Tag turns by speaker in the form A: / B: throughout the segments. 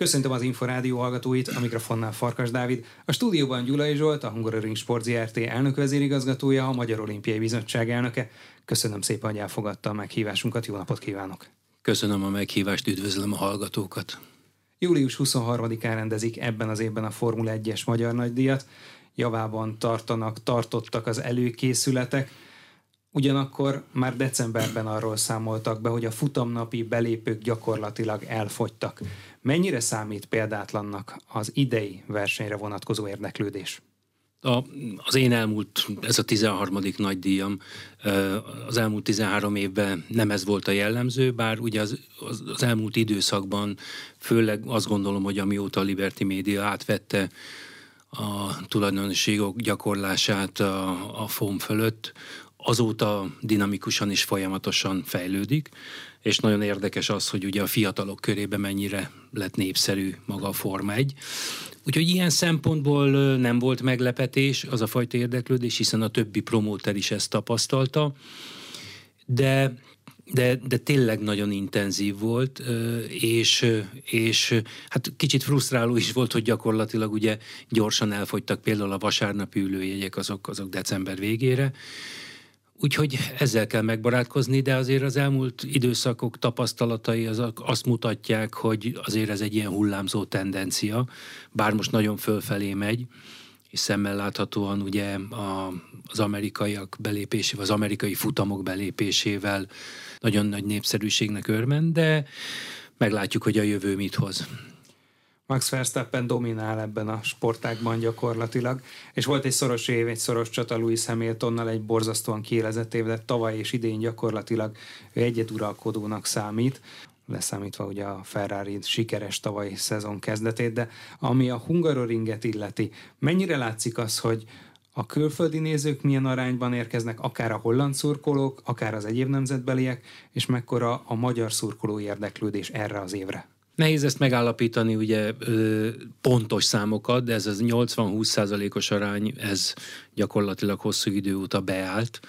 A: Köszöntöm az Inforádió hallgatóit, a mikrofonnál Farkas Dávid, a stúdióban Gyulai Zsolt, a Hungaroring Sport ZRT elnök vezérigazgatója, a Magyar Olimpiai Bizottság elnöke. Köszönöm szépen, hogy elfogadta a meghívásunkat, jó napot kívánok!
B: Köszönöm a meghívást, üdvözlöm a hallgatókat!
A: Július 23-án rendezik ebben az évben a Formula 1-es Magyar Nagydíjat. Javában tartanak, tartottak az előkészületek. Ugyanakkor már decemberben arról számoltak be, hogy a futamnapi belépők gyakorlatilag elfogytak. Mennyire számít példátlannak az idei versenyre vonatkozó érdeklődés?
B: A, az én elmúlt, ez a 13. nagy díjam, az elmúlt 13 évben nem ez volt a jellemző, bár ugye az, az, az elmúlt időszakban főleg azt gondolom, hogy amióta a Liberty Media átvette a tulajdonosságok gyakorlását a, a FOM fölött, azóta dinamikusan és folyamatosan fejlődik, és nagyon érdekes az, hogy ugye a fiatalok körében mennyire lett népszerű maga a Forma 1. Úgyhogy ilyen szempontból nem volt meglepetés az a fajta érdeklődés, hiszen a többi promóter is ezt tapasztalta, de de, de tényleg nagyon intenzív volt, és, és hát kicsit frusztráló is volt, hogy gyakorlatilag ugye gyorsan elfogytak például a vasárnapi ülőjegyek azok, azok december végére, Úgyhogy ezzel kell megbarátkozni, de azért az elmúlt időszakok tapasztalatai azok azt mutatják, hogy azért ez egy ilyen hullámzó tendencia, bár most nagyon fölfelé megy, és szemmel láthatóan ugye a, az amerikaiak belépésével, az amerikai futamok belépésével nagyon nagy népszerűségnek örvend, de meglátjuk, hogy a jövő mit hoz.
A: Max Verstappen dominál ebben a sportágban gyakorlatilag, és volt egy szoros év, egy szoros csata Louis Hamiltonnal, egy borzasztóan kiélezett év, de tavaly és idén gyakorlatilag ő egyeduralkodónak számít, leszámítva ugye a Ferrari sikeres tavalyi szezon kezdetét, de ami a Hungaroringet illeti, mennyire látszik az, hogy a külföldi nézők milyen arányban érkeznek, akár a holland szurkolók, akár az egyéb nemzetbeliek, és mekkora a magyar szurkoló érdeklődés erre az évre?
B: Nehéz ezt megállapítani, ugye pontos számokat, de ez az 80-20 százalékos arány, ez gyakorlatilag hosszú idő óta beállt.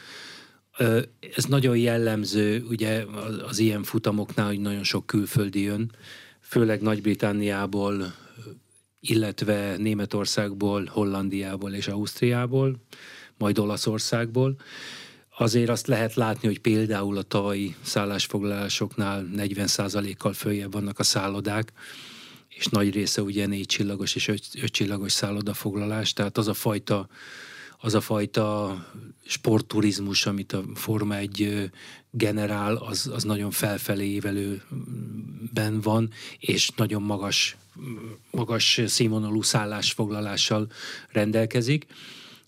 B: Ez nagyon jellemző ugye az ilyen futamoknál, hogy nagyon sok külföldi jön, főleg Nagy-Britániából, illetve Németországból, Hollandiából és Ausztriából, majd Olaszországból azért azt lehet látni, hogy például a tavalyi szállásfoglalásoknál 40%-kal följebb vannak a szállodák, és nagy része ugye négy csillagos és öt, öt csillagos szállodafoglalás, tehát az a fajta az a fajta sportturizmus, amit a Forma egy generál, az, az nagyon felfelé évelőben van, és nagyon magas, magas színvonalú szállásfoglalással rendelkezik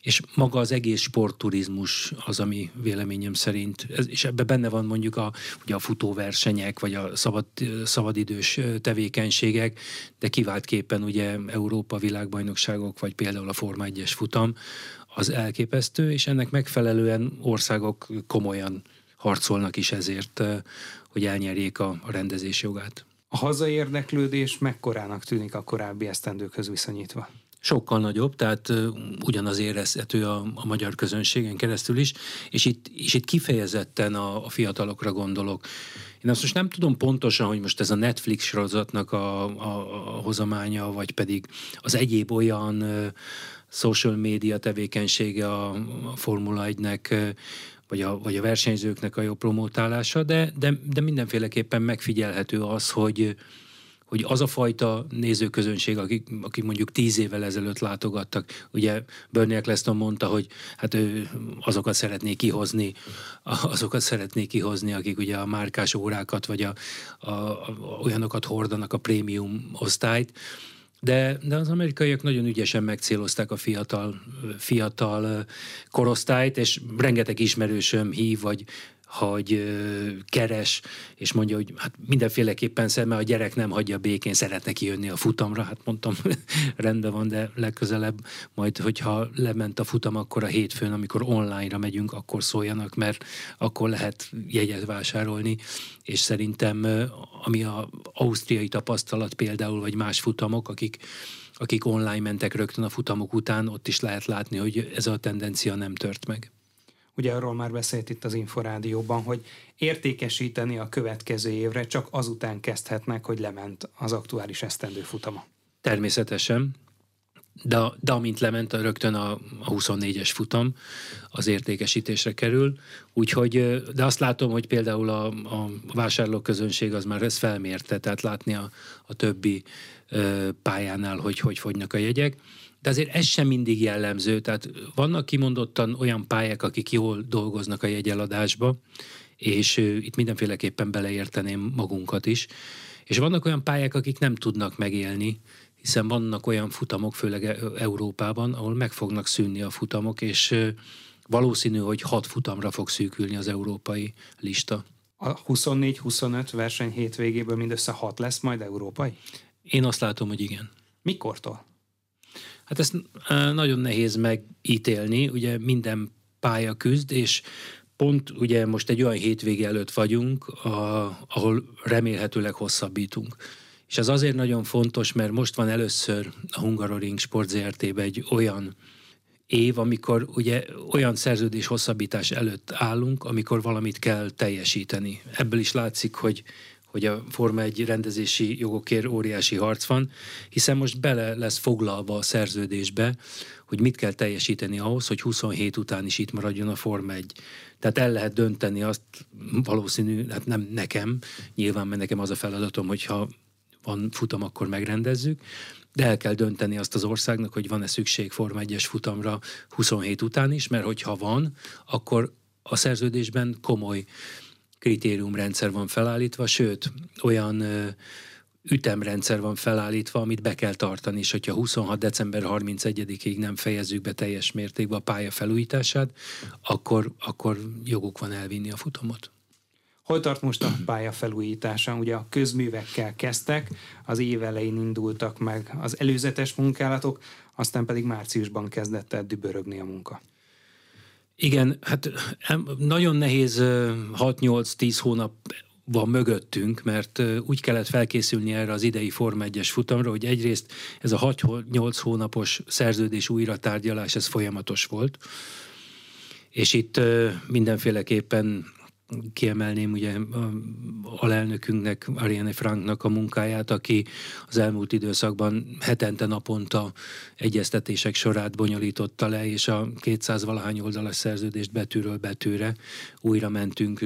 B: és maga az egész sportturizmus az, ami véleményem szerint, és ebben benne van mondjuk a, ugye a futóversenyek, vagy a szabad, szabadidős tevékenységek, de kiváltképpen ugye Európa világbajnokságok, vagy például a Forma 1-es futam, az elképesztő, és ennek megfelelően országok komolyan harcolnak is ezért, hogy elnyerjék a, a rendezés jogát.
A: A hazai érdeklődés mekkorának tűnik a korábbi esztendőkhöz viszonyítva?
B: Sokkal nagyobb, tehát ugyanaz érezhető a, a magyar közönségen keresztül is, és itt, és itt kifejezetten a, a fiatalokra gondolok. Én azt most nem tudom pontosan, hogy most ez a Netflix sorozatnak a, a, a hozamánya, vagy pedig az egyéb olyan uh, social media tevékenysége a, a Formula 1-nek, vagy a, vagy a versenyzőknek a jó promótálása, de, de, de mindenféleképpen megfigyelhető az, hogy, hogy az a fajta nézőközönség, akik, akik mondjuk tíz évvel ezelőtt látogattak, ugye Bernie Eccleston mondta, hogy hát ő azokat szeretné kihozni, azokat szeretné kihozni, akik ugye a márkás órákat, vagy a, a, a, olyanokat hordanak a prémium osztályt, de, de az amerikaiak nagyon ügyesen megcélozták a fiatal, fiatal korosztályt, és rengeteg ismerősöm hív, vagy hogy keres, és mondja, hogy hát mindenféleképpen szeme a gyerek nem hagyja békén, szeretne kijönni a futamra. Hát mondtam, rendben van, de legközelebb majd, hogyha lement a futam, akkor a hétfőn, amikor online-ra megyünk, akkor szóljanak, mert akkor lehet jegyet vásárolni, és szerintem ami a ausztriai tapasztalat például, vagy más futamok, akik akik online mentek rögtön a futamok után, ott is lehet látni, hogy ez a tendencia nem tört meg.
A: Ugye arról már beszélt itt az Inforádióban, hogy értékesíteni a következő évre csak azután kezdhetnek, hogy lement az aktuális esztendő futama.
B: Természetesen, de, de amint lement, rögtön a, a 24-es futam az értékesítésre kerül, úgyhogy, de azt látom, hogy például a, a vásárlóközönség az már ezt felmérte, tehát látni a, a többi ö, pályánál, hogy hogy fogynak a jegyek. De azért ez sem mindig jellemző, tehát vannak kimondottan olyan pályák, akik jól dolgoznak a jegyeladásba, és itt mindenféleképpen beleérteném magunkat is, és vannak olyan pályák, akik nem tudnak megélni, hiszen vannak olyan futamok, főleg e- Európában, ahol meg fognak szűnni a futamok, és valószínű, hogy hat futamra fog szűkülni az európai lista.
A: A 24-25 verseny hétvégéből mindössze hat lesz majd európai?
B: Én azt látom, hogy igen.
A: Mikortól?
B: Hát ezt nagyon nehéz megítélni, ugye minden pálya küzd, és pont ugye most egy olyan hétvége előtt vagyunk, ahol remélhetőleg hosszabbítunk. És ez azért nagyon fontos, mert most van először a Hungaroring Sport zrt egy olyan év, amikor ugye olyan szerződés hosszabbítás előtt állunk, amikor valamit kell teljesíteni. Ebből is látszik, hogy hogy a Forma egy rendezési jogokért óriási harc van, hiszen most bele lesz foglalva a szerződésbe, hogy mit kell teljesíteni ahhoz, hogy 27 után is itt maradjon a Forma egy. Tehát el lehet dönteni azt valószínű, hát nem nekem, nyilván mert nekem az a feladatom, hogyha van futam, akkor megrendezzük, de el kell dönteni azt az országnak, hogy van-e szükség Forma 1-es futamra 27 után is, mert hogyha van, akkor a szerződésben komoly kritériumrendszer van felállítva, sőt, olyan ütemrendszer van felállítva, amit be kell tartani, és hogyha 26. december 31-ig nem fejezzük be teljes mértékben a pálya felújítását, akkor, akkor joguk van elvinni a futamot.
A: Hol tart most a pálya felújítása? Ugye a közművekkel kezdtek, az év elején indultak meg az előzetes munkálatok, aztán pedig márciusban kezdett el dübörögni a munka.
B: Igen, hát nagyon nehéz 6-8-10 hónap van mögöttünk, mert úgy kellett felkészülni erre az idei Forma 1-es futamra, hogy egyrészt ez a 6-8 hónapos szerződés újratárgyalás, ez folyamatos volt, és itt mindenféleképpen kiemelném ugye alelnökünknek, Ariane Franknak a munkáját, aki az elmúlt időszakban hetente naponta egyeztetések sorát bonyolította le, és a 200 valahány oldalas szerződést betűről betűre újra mentünk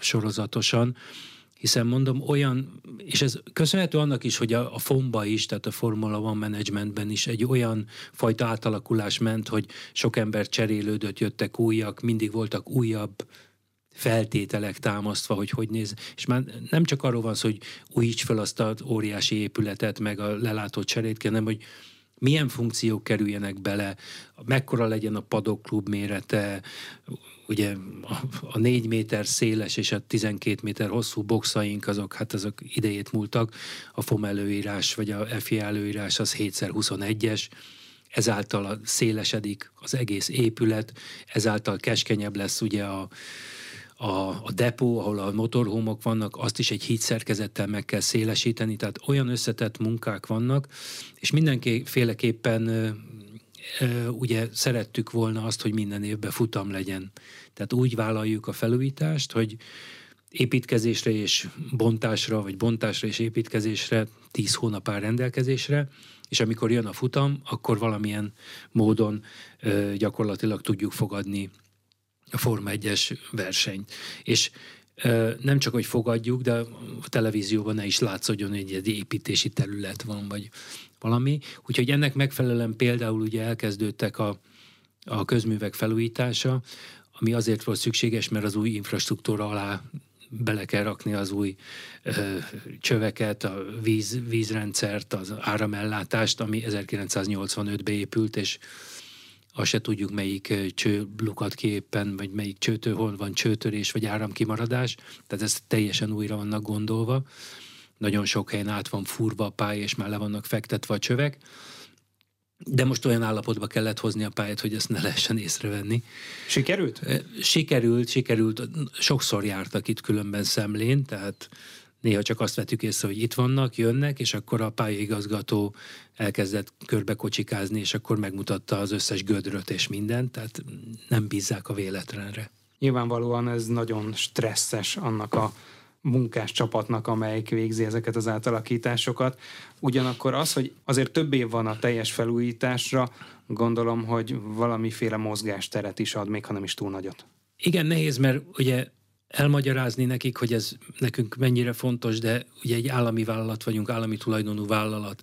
B: sorozatosan. Hiszen mondom olyan, és ez köszönhető annak is, hogy a, a FOM-ba is, tehát a Formula One Managementben is egy olyan fajta átalakulás ment, hogy sok ember cserélődött, jöttek újak, mindig voltak újabb feltételek támasztva, hogy hogy néz. És már nem csak arról van szó, hogy újíts fel azt az óriási épületet, meg a lelátott cserét, hanem hogy milyen funkciók kerüljenek bele, mekkora legyen a padokklub mérete, ugye a, a négy méter széles és a 12 méter hosszú boxaink, azok, hát azok idejét múltak, a FOM előírás, vagy a FI előírás az 7x21-es, ezáltal szélesedik az egész épület, ezáltal keskenyebb lesz ugye a, a, a depó, ahol a motorhómok vannak, azt is egy hídszerkezettel meg kell szélesíteni, tehát olyan összetett munkák vannak, és mindenféleképpen ugye szerettük volna azt, hogy minden évben futam legyen. Tehát úgy vállaljuk a felújítást, hogy építkezésre és bontásra, vagy bontásra és építkezésre 10 hónap áll rendelkezésre, és amikor jön a futam, akkor valamilyen módon gyakorlatilag tudjuk fogadni Forma 1-es versenyt. És nem csak, hogy fogadjuk, de a televízióban ne is látszódjon, hogy egy építési terület van, vagy valami. Úgyhogy ennek megfelelően például ugye elkezdődtek a, a közművek felújítása, ami azért volt szükséges, mert az új infrastruktúra alá bele kell rakni az új ö, csöveket, a víz, vízrendszert, az áramellátást, ami 1985-ben épült, és azt se tudjuk, melyik cső lukat ki éppen, vagy melyik csőtől, hol van csőtörés, vagy áramkimaradás, tehát ez teljesen újra vannak gondolva. Nagyon sok helyen át van furva a pálya, és már le vannak fektetve a csövek, de most olyan állapotba kellett hozni a pályát, hogy ezt ne lehessen észrevenni.
A: Sikerült?
B: Sikerült, sikerült. Sokszor jártak itt különben szemlén, tehát néha csak azt vettük észre, hogy itt vannak, jönnek, és akkor a pályaigazgató elkezdett körbekocsikázni, és akkor megmutatta az összes gödröt és mindent, tehát nem bízzák a véletlenre.
A: Nyilvánvalóan ez nagyon stresszes annak a munkás csapatnak, amelyik végzi ezeket az átalakításokat. Ugyanakkor az, hogy azért több év van a teljes felújításra, gondolom, hogy valamiféle mozgásteret is ad, még ha nem is túl nagyot.
B: Igen, nehéz, mert ugye elmagyarázni nekik, hogy ez nekünk mennyire fontos, de ugye egy állami vállalat vagyunk, állami tulajdonú vállalat,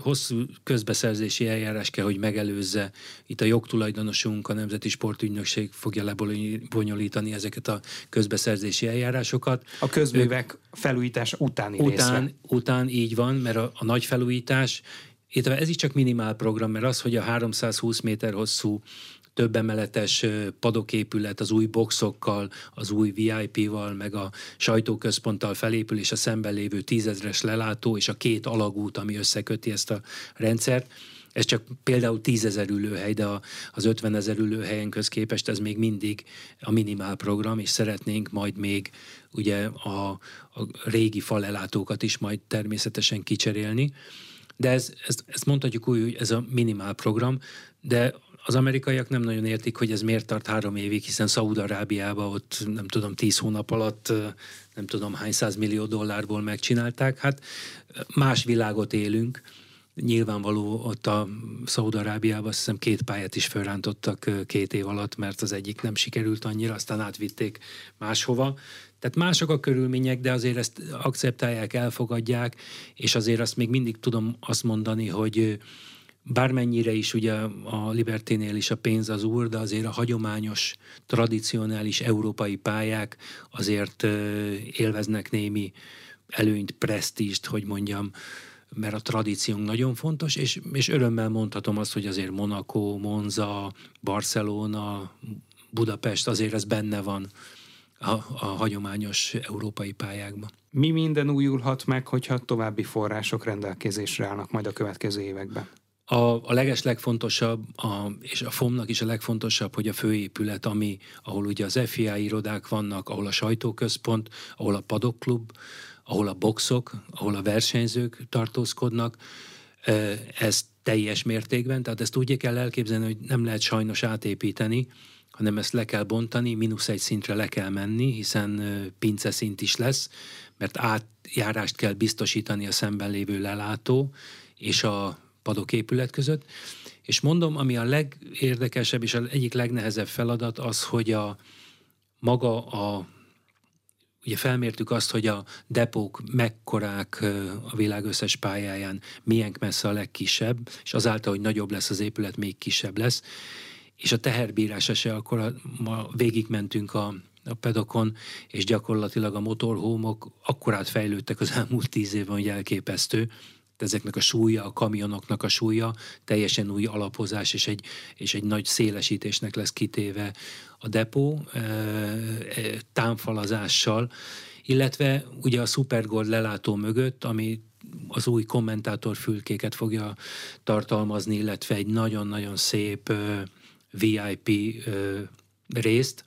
B: hosszú közbeszerzési eljárás kell, hogy megelőzze. Itt a jogtulajdonosunk, a Nemzeti Sportügynökség fogja lebonyolítani ezeket a közbeszerzési eljárásokat.
A: A közművek felújítás utáni
B: után,
A: részre.
B: Után így van, mert a, a nagy felújítás, itt ez is csak minimál program, mert az, hogy a 320 méter hosszú több emeletes padoképület az új boxokkal, az új VIP-val, meg a sajtóközponttal felépül, és a szemben lévő tízezres lelátó, és a két alagút, ami összeköti ezt a rendszert. Ez csak például tízezer ülőhely, de az 50 ezer ülőhelyen képest ez még mindig a minimál program, és szeretnénk majd még ugye a, a régi falelátókat is majd természetesen kicserélni. De ez, ezt, ezt mondhatjuk úgy, hogy ez a minimál program, de az amerikaiak nem nagyon értik, hogy ez miért tart három évig, hiszen Szaúd-Arábiában ott nem tudom, tíz hónap alatt nem tudom hány millió dollárból megcsinálták. Hát más világot élünk. Nyilvánvaló ott a Szaúd-Arábiában azt hiszem két pályát is felrántottak két év alatt, mert az egyik nem sikerült annyira, aztán átvitték máshova. Tehát mások a körülmények, de azért ezt akceptálják, elfogadják, és azért azt még mindig tudom azt mondani, hogy bármennyire is ugye a Liberténél is a pénz az úr, de azért a hagyományos, tradicionális európai pályák azért élveznek némi előnyt, presztíst, hogy mondjam, mert a tradíciónk nagyon fontos, és, és örömmel mondhatom azt, hogy azért Monaco, Monza, Barcelona, Budapest, azért ez benne van a, a hagyományos európai pályákban.
A: Mi minden újulhat meg, hogyha további források rendelkezésre állnak majd a következő években?
B: A, a leges legfontosabb, a, és a FOM-nak is a legfontosabb, hogy a főépület, ami, ahol ugye az FIA irodák vannak, ahol a sajtóközpont, ahol a padokklub, ahol a boxok, ahol a versenyzők tartózkodnak, ez teljes mértékben, tehát ezt úgy kell elképzelni, hogy nem lehet sajnos átépíteni, hanem ezt le kell bontani, mínusz egy szintre le kell menni, hiszen pince szint is lesz, mert átjárást kell biztosítani a szemben lévő lelátó és a padoképület között. És mondom, ami a legérdekesebb és az egyik legnehezebb feladat az, hogy a maga a ugye felmértük azt, hogy a depók mekkorák a világ összes pályáján, milyen messze a legkisebb, és azáltal, hogy nagyobb lesz az épület, még kisebb lesz. És a teherbírása se, akkor ma végigmentünk a, a pedokon, és gyakorlatilag a motorhómok akkorát fejlődtek az elmúlt tíz évben, hogy elképesztő ezeknek a súlya, a kamionoknak a súlya teljesen új alapozás és egy, és egy nagy szélesítésnek lesz kitéve a depó e, e, támfalazással, illetve ugye a Supergold lelátó mögött, ami az új kommentátorfülkéket fogja tartalmazni, illetve egy nagyon-nagyon szép e, VIP részt,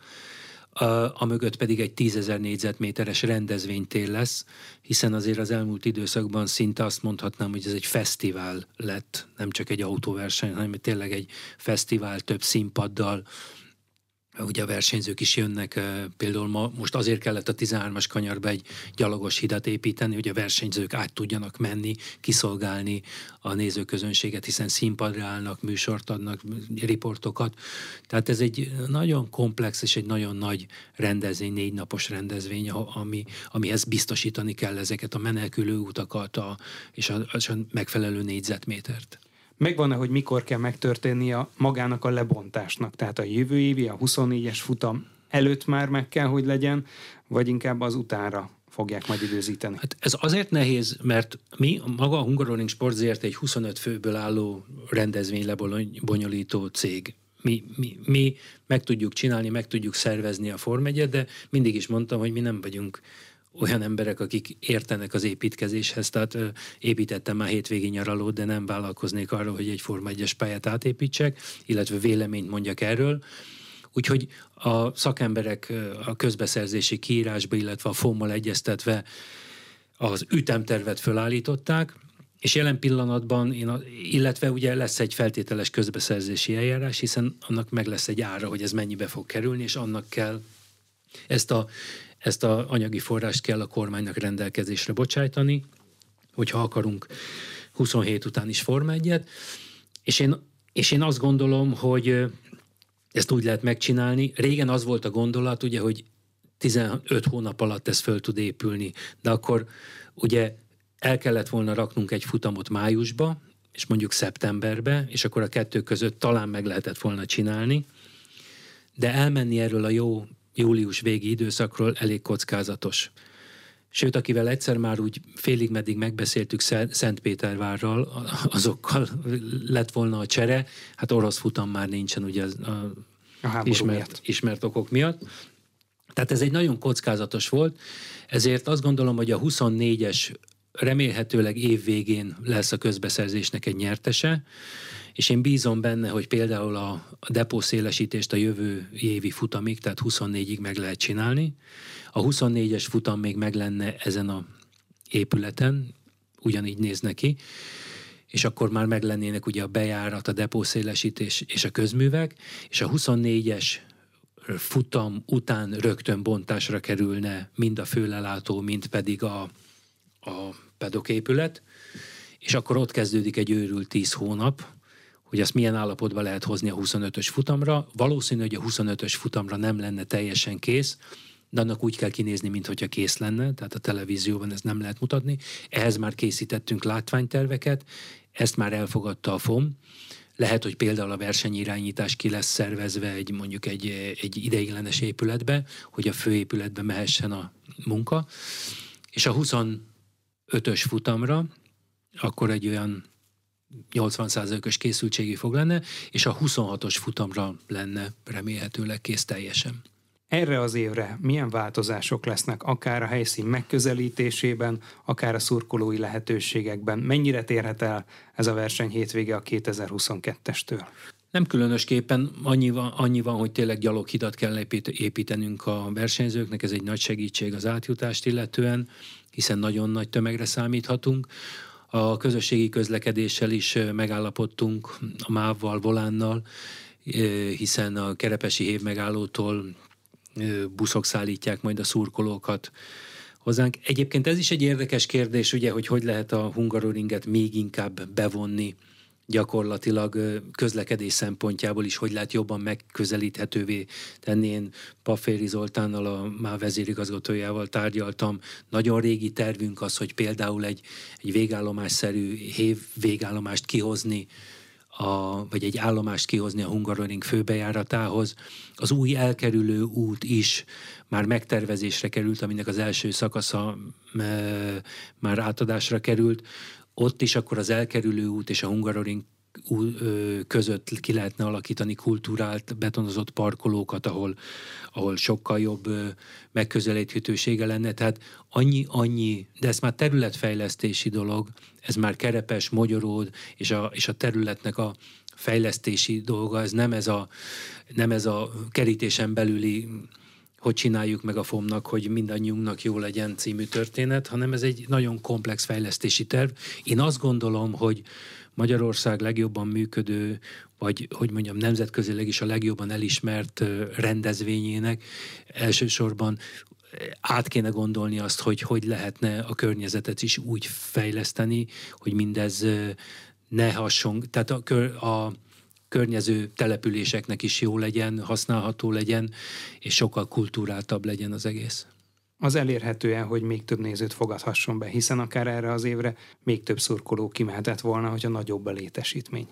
B: a mögött pedig egy tízezer négyzetméteres rendezvénytér lesz, hiszen azért az elmúlt időszakban szinte azt mondhatnám, hogy ez egy fesztivál lett, nem csak egy autóverseny, hanem tényleg egy fesztivál több színpaddal, ugye a versenyzők is jönnek, például ma, most azért kellett a 13-as kanyarba egy gyalogos hidat építeni, hogy a versenyzők át tudjanak menni, kiszolgálni a nézőközönséget, hiszen színpadra állnak, műsort adnak, riportokat. Tehát ez egy nagyon komplex és egy nagyon nagy rendezvény, négy napos rendezvény, ami, amihez biztosítani kell ezeket a menekülő utakat a, és, a, és a megfelelő négyzetmétert
A: megvan-e, hogy mikor kell megtörténni a magának a lebontásnak? Tehát a jövő évi, a 24-es futam előtt már meg kell, hogy legyen, vagy inkább az utánra fogják majd időzíteni?
B: Hát ez azért nehéz, mert mi, maga a Hungaroring Sport ZRT egy 25 főből álló rendezvény lebonyolító cég. Mi, mi, mi meg tudjuk csinálni, meg tudjuk szervezni a formegyet, de mindig is mondtam, hogy mi nem vagyunk olyan emberek, akik értenek az építkezéshez, tehát ö, építettem már hétvégi nyaralót, de nem vállalkoznék arra, hogy egy Forma 1 pályát átépítsek, illetve véleményt mondjak erről. Úgyhogy a szakemberek a közbeszerzési kiírásba, illetve a FOM-mal egyeztetve az ütemtervet fölállították, és jelen pillanatban, én a, illetve ugye lesz egy feltételes közbeszerzési eljárás, hiszen annak meg lesz egy ára, hogy ez mennyibe fog kerülni, és annak kell ezt a, ezt a anyagi forrást kell a kormánynak rendelkezésre bocsájtani, hogyha akarunk 27 után is Forma 1 és én, és én azt gondolom, hogy ezt úgy lehet megcsinálni. Régen az volt a gondolat, ugye, hogy 15 hónap alatt ez föl tud épülni, de akkor ugye el kellett volna raknunk egy futamot májusba, és mondjuk szeptemberbe, és akkor a kettő között talán meg lehetett volna csinálni, de elmenni erről a jó július végi időszakról elég kockázatos. Sőt, akivel egyszer már úgy félig meddig megbeszéltük Szentpétervárral, azokkal lett volna a csere, hát orosz futam már nincsen ugye a,
A: a
B: ismert, ismert okok miatt. Tehát ez egy nagyon kockázatos volt, ezért azt gondolom, hogy a 24-es remélhetőleg év végén lesz a közbeszerzésnek egy nyertese, és én bízom benne, hogy például a, depószélesítést a jövő évi futamig, tehát 24-ig meg lehet csinálni. A 24-es futam még meg lenne ezen a épületen, ugyanígy néz neki, és akkor már meg lennének ugye a bejárat, a depószélesítés és a közművek, és a 24-es futam után rögtön bontásra kerülne mind a főlelátó, mind pedig a, a pedoképület, és akkor ott kezdődik egy őrült 10 hónap, hogy azt milyen állapotba lehet hozni a 25-ös futamra. Valószínű, hogy a 25-ös futamra nem lenne teljesen kész, de annak úgy kell kinézni, mintha kész lenne, tehát a televízióban ezt nem lehet mutatni. Ehhez már készítettünk látványterveket, ezt már elfogadta a FOM. Lehet, hogy például a versenyirányítás ki lesz szervezve egy mondjuk egy, egy ideiglenes épületbe, hogy a főépületbe mehessen a munka. És a 25-ös futamra akkor egy olyan 80%-os készültségi fog lenne, és a 26-os futamra lenne remélhetőleg kész teljesen.
A: Erre az évre milyen változások lesznek, akár a helyszín megközelítésében, akár a szurkolói lehetőségekben? Mennyire térhet el ez a verseny hétvége a 2022-estől?
B: Nem különösképpen annyi van, annyi van, hogy tényleg gyaloghidat kell építenünk a versenyzőknek, ez egy nagy segítség az átjutást illetően, hiszen nagyon nagy tömegre számíthatunk. A közösségi közlekedéssel is megállapodtunk a MÁV-val, Volánnal, hiszen a Kerepesi hév megállótól buszok szállítják majd a szurkolókat hozzánk. Egyébként ez is egy érdekes kérdés, ugye, hogy hogy lehet a Hungaroringet még inkább bevonni gyakorlatilag közlekedés szempontjából is, hogy lehet jobban megközelíthetővé tenni. Én Pafféri Zoltánnal, a már vezérigazgatójával tárgyaltam. Nagyon régi tervünk az, hogy például egy, egy végállomásszerű hév végállomást kihozni a, vagy egy állomást kihozni a Hungaroring főbejáratához. Az új elkerülő út is már megtervezésre került, aminek az első szakasza e, már átadásra került ott is akkor az elkerülő út és a Hungaroring között ki lehetne alakítani kultúrált, betonozott parkolókat, ahol, ahol sokkal jobb megközelíthetősége lenne. Tehát annyi, annyi, de ez már területfejlesztési dolog, ez már Kerepes, Magyaród, és a, és a területnek a fejlesztési dolga, ez nem ez a, nem ez a kerítésen belüli hogy csináljuk meg a FOM-nak, hogy mindannyiunknak jó legyen című történet, hanem ez egy nagyon komplex fejlesztési terv. Én azt gondolom, hogy Magyarország legjobban működő, vagy hogy mondjam, nemzetközileg is a legjobban elismert rendezvényének elsősorban át kéne gondolni azt, hogy hogy lehetne a környezetet is úgy fejleszteni, hogy mindez ne hasson, tehát a, a környező településeknek is jó legyen, használható legyen, és sokkal kultúráltabb legyen az egész.
A: Az elérhető hogy még több nézőt fogadhasson be, hiszen akár erre az évre még több szurkoló kimehetett volna, hogyha nagyobb a létesítmény.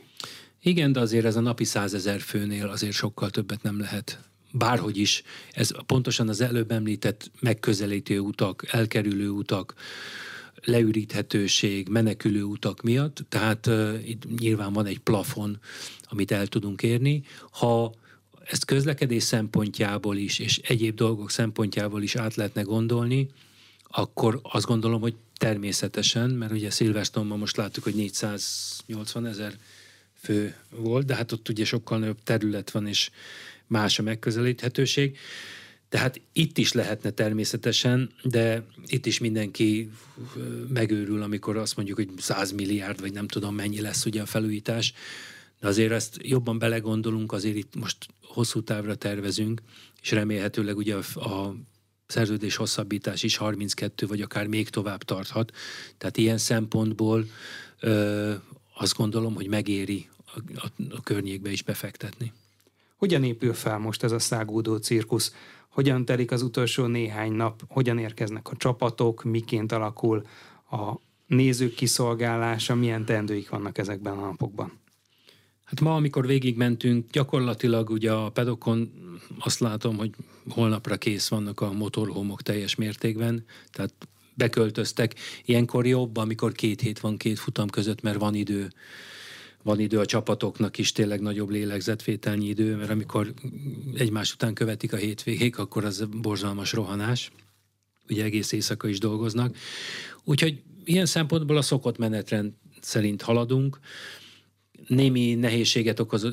B: Igen, de azért ez a napi százezer főnél azért sokkal többet nem lehet bárhogy is, ez pontosan az előbb említett megközelítő utak, elkerülő utak, leüríthetőség, menekülő utak miatt, tehát itt nyilván van egy plafon, amit el tudunk érni. Ha ezt közlekedés szempontjából is, és egyéb dolgok szempontjából is át lehetne gondolni, akkor azt gondolom, hogy természetesen, mert ugye Szilvesztonban most láttuk, hogy 480 ezer fő volt, de hát ott ugye sokkal nagyobb terület van, és más a megközelíthetőség. Tehát itt is lehetne természetesen, de itt is mindenki megőrül, amikor azt mondjuk, hogy 100 milliárd, vagy nem tudom mennyi lesz ugye a felújítás. De azért ezt jobban belegondolunk, azért itt most hosszú távra tervezünk, és remélhetőleg ugye a, a szerződés hosszabbítás is 32 vagy akár még tovább tarthat. Tehát ilyen szempontból ö, azt gondolom, hogy megéri a, a, a környékbe is befektetni.
A: Hogyan épül fel most ez a szágúdó cirkusz? Hogyan telik az utolsó néhány nap? Hogyan érkeznek a csapatok? Miként alakul a nézők kiszolgálása? Milyen teendőik vannak ezekben a napokban?
B: Hát ma, amikor végigmentünk, gyakorlatilag ugye a pedokon azt látom, hogy holnapra kész vannak a motorhomok teljes mértékben, tehát beköltöztek. Ilyenkor jobb, amikor két hét van két futam között, mert van idő van idő a csapatoknak is tényleg nagyobb lélegzetvételnyi idő, mert amikor egymás után követik a hétvégék, akkor az borzalmas rohanás. Ugye egész éjszaka is dolgoznak. Úgyhogy ilyen szempontból a szokott menetrend szerint haladunk. Némi nehézséget okoz,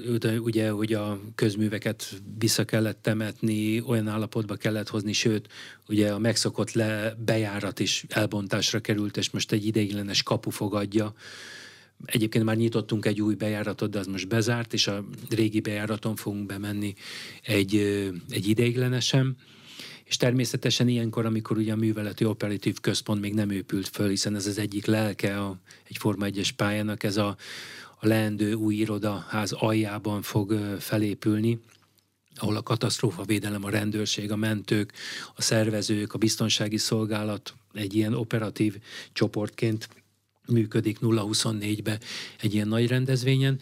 B: ugye, hogy a közműveket vissza kellett temetni, olyan állapotba kellett hozni, sőt, ugye a megszokott le, bejárat is elbontásra került, és most egy ideiglenes kapu fogadja. Egyébként már nyitottunk egy új bejáratot, de az most bezárt, és a régi bejáraton fogunk bemenni egy, egy ideiglenesen. És természetesen ilyenkor, amikor ugye a műveleti operatív központ még nem épült föl, hiszen ez az egyik lelke a, egy Forma 1-es pályának, ez a a leendő új irodaház aljában fog felépülni, ahol a katasztrófa védelem, a rendőrség, a mentők, a szervezők, a biztonsági szolgálat egy ilyen operatív csoportként működik 0-24-be egy ilyen nagy rendezvényen.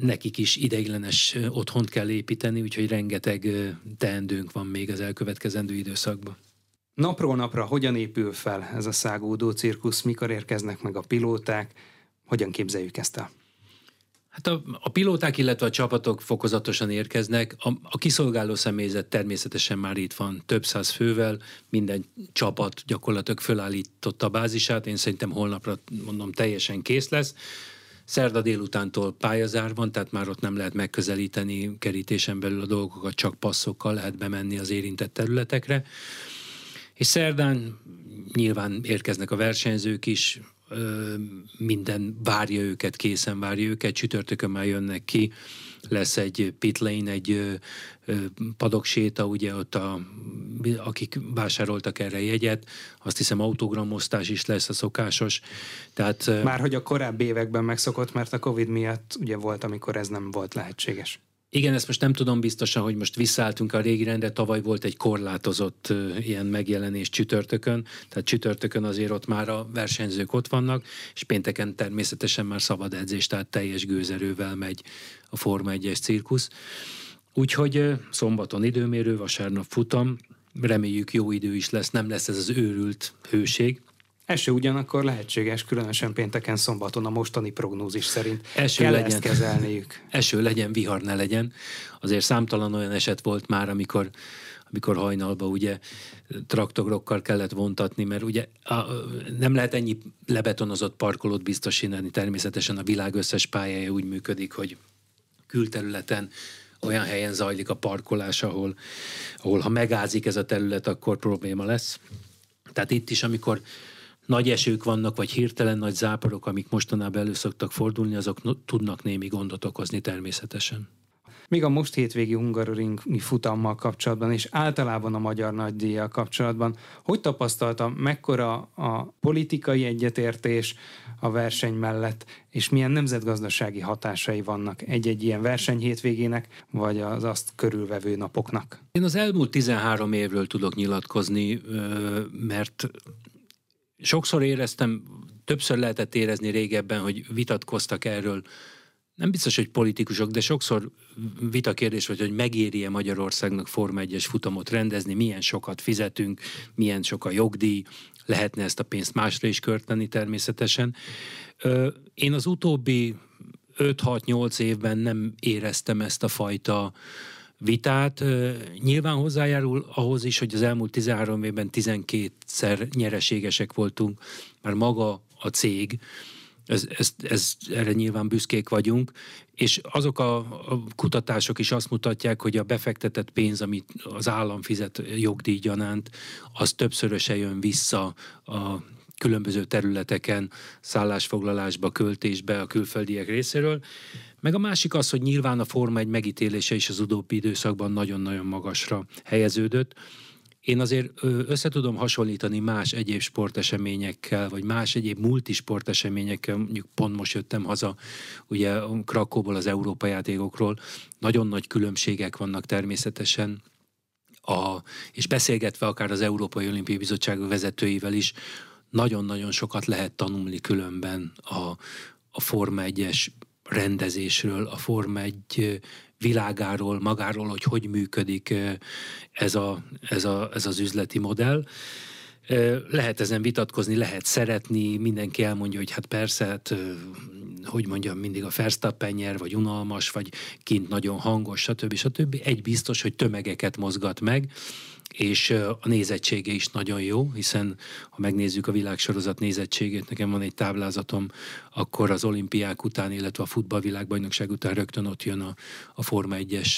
B: Nekik is ideiglenes otthont kell építeni, úgyhogy rengeteg teendőnk van még az elkövetkezendő időszakban.
A: Napról napra hogyan épül fel ez a szágódó cirkusz, mikor érkeznek meg a pilóták, hogyan képzeljük ezt el?
B: Hát a, a pilóták, illetve a csapatok fokozatosan érkeznek. A, a kiszolgáló személyzet természetesen már itt van több száz fővel, minden csapat gyakorlatilag fölállította a bázisát. Én szerintem holnapra mondom teljesen kész lesz. Szerda délutántól pályazár van, tehát már ott nem lehet megközelíteni kerítésen belül a dolgokat, csak passzokkal lehet bemenni az érintett területekre. És szerdán nyilván érkeznek a versenyzők is, minden várja őket, készen várja őket, csütörtökön már jönnek ki, lesz egy pit lane, egy padokséta, ugye ott a, akik vásároltak erre jegyet, azt hiszem autogramosztás is lesz a szokásos.
A: Tehát, Már hogy a korábbi években megszokott, mert a Covid miatt ugye volt, amikor ez nem volt lehetséges.
B: Igen, ezt most nem tudom biztosan, hogy most visszaálltunk a régi rendre, tavaly volt egy korlátozott ilyen megjelenés csütörtökön, tehát csütörtökön azért ott már a versenyzők ott vannak, és pénteken természetesen már szabad edzés, tehát teljes gőzerővel megy a Forma 1-es cirkusz. Úgyhogy szombaton időmérő, vasárnap futam, reméljük jó idő is lesz, nem lesz ez az őrült hőség,
A: Eső ugyanakkor lehetséges, különösen pénteken, szombaton a mostani prognózis szerint. Eső Kell legyen. ezt kezelniük.
B: Eső legyen, vihar ne legyen. Azért számtalan olyan eset volt már, amikor amikor hajnalba ugye traktorokkal kellett vontatni, mert ugye a, nem lehet ennyi lebetonozott parkolót biztosítani, természetesen a világ összes pályája úgy működik, hogy külterületen olyan helyen zajlik a parkolás, ahol, ahol ha megázik ez a terület, akkor probléma lesz. Tehát itt is, amikor nagy esők vannak, vagy hirtelen nagy záporok, amik mostanában elő szoktak fordulni, azok no- tudnak némi gondot okozni természetesen.
A: Még a most hétvégi Hungaroringi futammal kapcsolatban, és általában a magyar nagydíjjal kapcsolatban, hogy tapasztaltam, mekkora a politikai egyetértés a verseny mellett, és milyen nemzetgazdasági hatásai vannak egy-egy ilyen verseny hétvégének, vagy az azt körülvevő napoknak?
B: Én az elmúlt 13 évről tudok nyilatkozni, mert sokszor éreztem, többször lehetett érezni régebben, hogy vitatkoztak erről, nem biztos, hogy politikusok, de sokszor vita kérdés vagy, hogy megéri-e Magyarországnak Forma 1-es futamot rendezni, milyen sokat fizetünk, milyen sok a jogdíj, lehetne ezt a pénzt másra is költeni természetesen. Én az utóbbi 5-6-8 évben nem éreztem ezt a fajta vitát. Nyilván hozzájárul ahhoz is, hogy az elmúlt 13 évben 12-szer nyereségesek voltunk, már maga a cég, ez, ez, ez, erre nyilván büszkék vagyunk, és azok a, a kutatások is azt mutatják, hogy a befektetett pénz, amit az állam fizet jogdíjgyanánt, az többszöröse jön vissza a különböző területeken, szállásfoglalásba, költésbe a külföldiek részéről. Meg a másik az, hogy nyilván a Forma egy megítélése is az utóbbi időszakban nagyon-nagyon magasra helyeződött. Én azért össze tudom hasonlítani más egyéb sporteseményekkel, vagy más egyéb multisporteseményekkel, mondjuk pont most jöttem haza, ugye Krakóból az Európa játékokról, nagyon nagy különbségek vannak természetesen, a, és beszélgetve akár az Európai Olimpiai Bizottság vezetőivel is, nagyon-nagyon sokat lehet tanulni különben a, a Forma 1-es rendezésről, a Forma 1 világáról, magáról, hogy hogy működik ez, a, ez, a, ez az üzleti modell. Lehet ezen vitatkozni, lehet szeretni, mindenki elmondja, hogy hát persze, hát, hogy mondjam, mindig a Verstappen nyer, vagy unalmas, vagy kint nagyon hangos, stb. stb. Egy biztos, hogy tömegeket mozgat meg, és a nézettsége is nagyon jó, hiszen ha megnézzük a világsorozat nézettségét, nekem van egy táblázatom, akkor az olimpiák után, illetve a futballvilágbajnokság után rögtön ott jön a, a Forma 1-es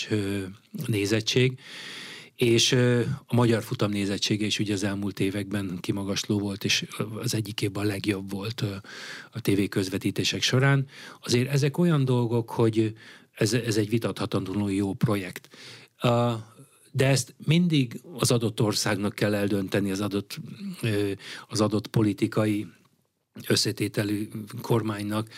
B: nézettség, és a magyar futam nézettsége is ugye az elmúlt években kimagasló volt, és az egyik évben a legjobb volt a TV közvetítések során. Azért ezek olyan dolgok, hogy ez, ez egy vitathatatlanul jó projekt. De ezt mindig az adott országnak kell eldönteni, az adott, az adott politikai összetételű kormánynak.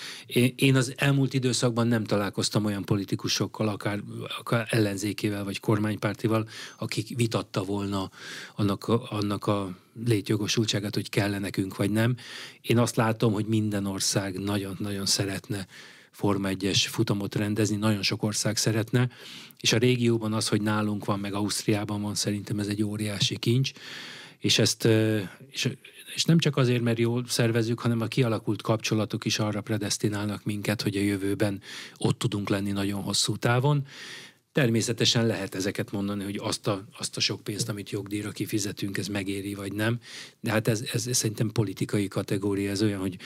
B: Én az elmúlt időszakban nem találkoztam olyan politikusokkal, akár, akár ellenzékével vagy kormánypártival, akik vitatta volna annak annak a létjogosultságát, hogy kell nekünk vagy nem. Én azt látom, hogy minden ország nagyon-nagyon szeretne Forma 1-es futamot rendezni, nagyon sok ország szeretne, és a régióban az, hogy nálunk van, meg Ausztriában van, szerintem ez egy óriási kincs, és ezt, és, és nem csak azért, mert jól szervezzük, hanem a kialakult kapcsolatok is arra predestinálnak minket, hogy a jövőben ott tudunk lenni nagyon hosszú távon. Természetesen lehet ezeket mondani, hogy azt a, azt a sok pénzt, amit jogdíjra kifizetünk, ez megéri vagy nem, de hát ez, ez, ez szerintem politikai kategória, ez olyan, hogy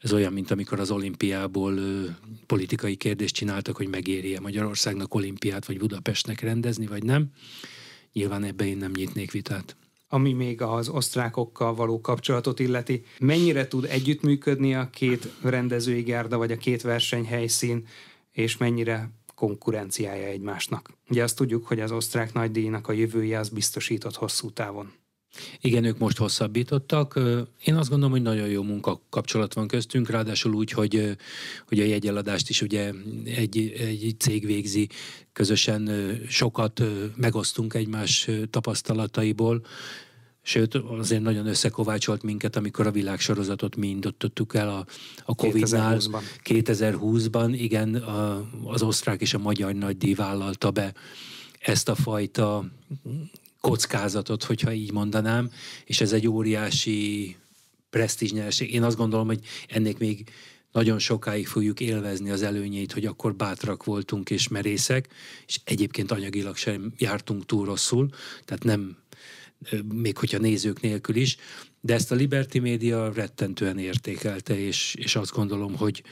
B: ez olyan, mint amikor az olimpiából ö, politikai kérdést csináltak, hogy megéri-e Magyarországnak olimpiát, vagy Budapestnek rendezni, vagy nem. Nyilván ebbe én nem nyitnék vitát
A: ami még az osztrákokkal való kapcsolatot illeti. Mennyire tud együttműködni a két rendezői gárda, vagy a két versenyhelyszín, és mennyire konkurenciája egymásnak. Ugye azt tudjuk, hogy az osztrák nagydíjnak a jövője az biztosított hosszú távon.
B: Igen, ők most hosszabbítottak. Én azt gondolom, hogy nagyon jó munka kapcsolat van köztünk, ráadásul úgy, hogy, hogy a jegyeladást is ugye egy, egy cég végzi, közösen sokat megosztunk egymás tapasztalataiból, Sőt, azért nagyon összekovácsolt minket, amikor a világsorozatot mi indítottuk el a, a Covid-nál. 2020-ban. 2020-ban, igen, a, az osztrák és a magyar nagydíj vállalta be ezt a fajta kockázatot, hogyha így mondanám, és ez egy óriási presztízsnyerség. Én azt gondolom, hogy ennek még nagyon sokáig fogjuk élvezni az előnyeit, hogy akkor bátrak voltunk és merészek, és egyébként anyagilag sem jártunk túl rosszul, tehát nem, még hogyha nézők nélkül is, de ezt a Liberty Media rettentően értékelte, és, és azt gondolom, hogy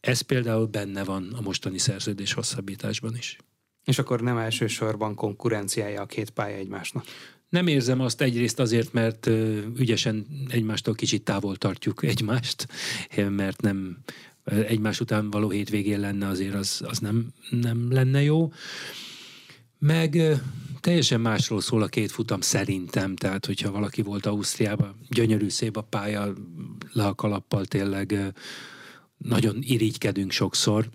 B: ez például benne van a mostani szerződés hosszabbításban is.
A: És akkor nem elsősorban konkurenciája a két pálya egymásnak?
B: Nem érzem azt egyrészt azért, mert ügyesen egymástól kicsit távol tartjuk egymást, mert nem egymás után való hétvégén lenne azért az, az nem, nem lenne jó. Meg teljesen másról szól a két futam szerintem, tehát hogyha valaki volt Ausztriában, gyönyörű szép a pálya, le a kalappal tényleg nagyon irigykedünk sokszor,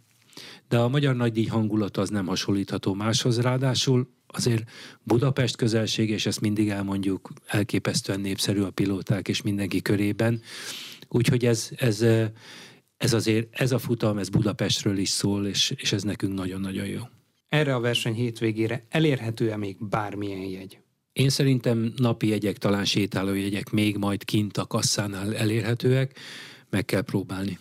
B: de a magyar nagydíj hangulat az nem hasonlítható máshoz, ráadásul azért Budapest közelség, és ezt mindig elmondjuk, elképesztően népszerű a pilóták és mindenki körében, úgyhogy ez, ez, ez azért, ez a futam, ez Budapestről is szól, és, és ez nekünk nagyon-nagyon jó.
A: Erre a verseny hétvégére elérhető-e még bármilyen jegy?
B: Én szerintem napi jegyek, talán sétálójegyek még majd kint a kasszánál elérhetőek, meg kell próbálni.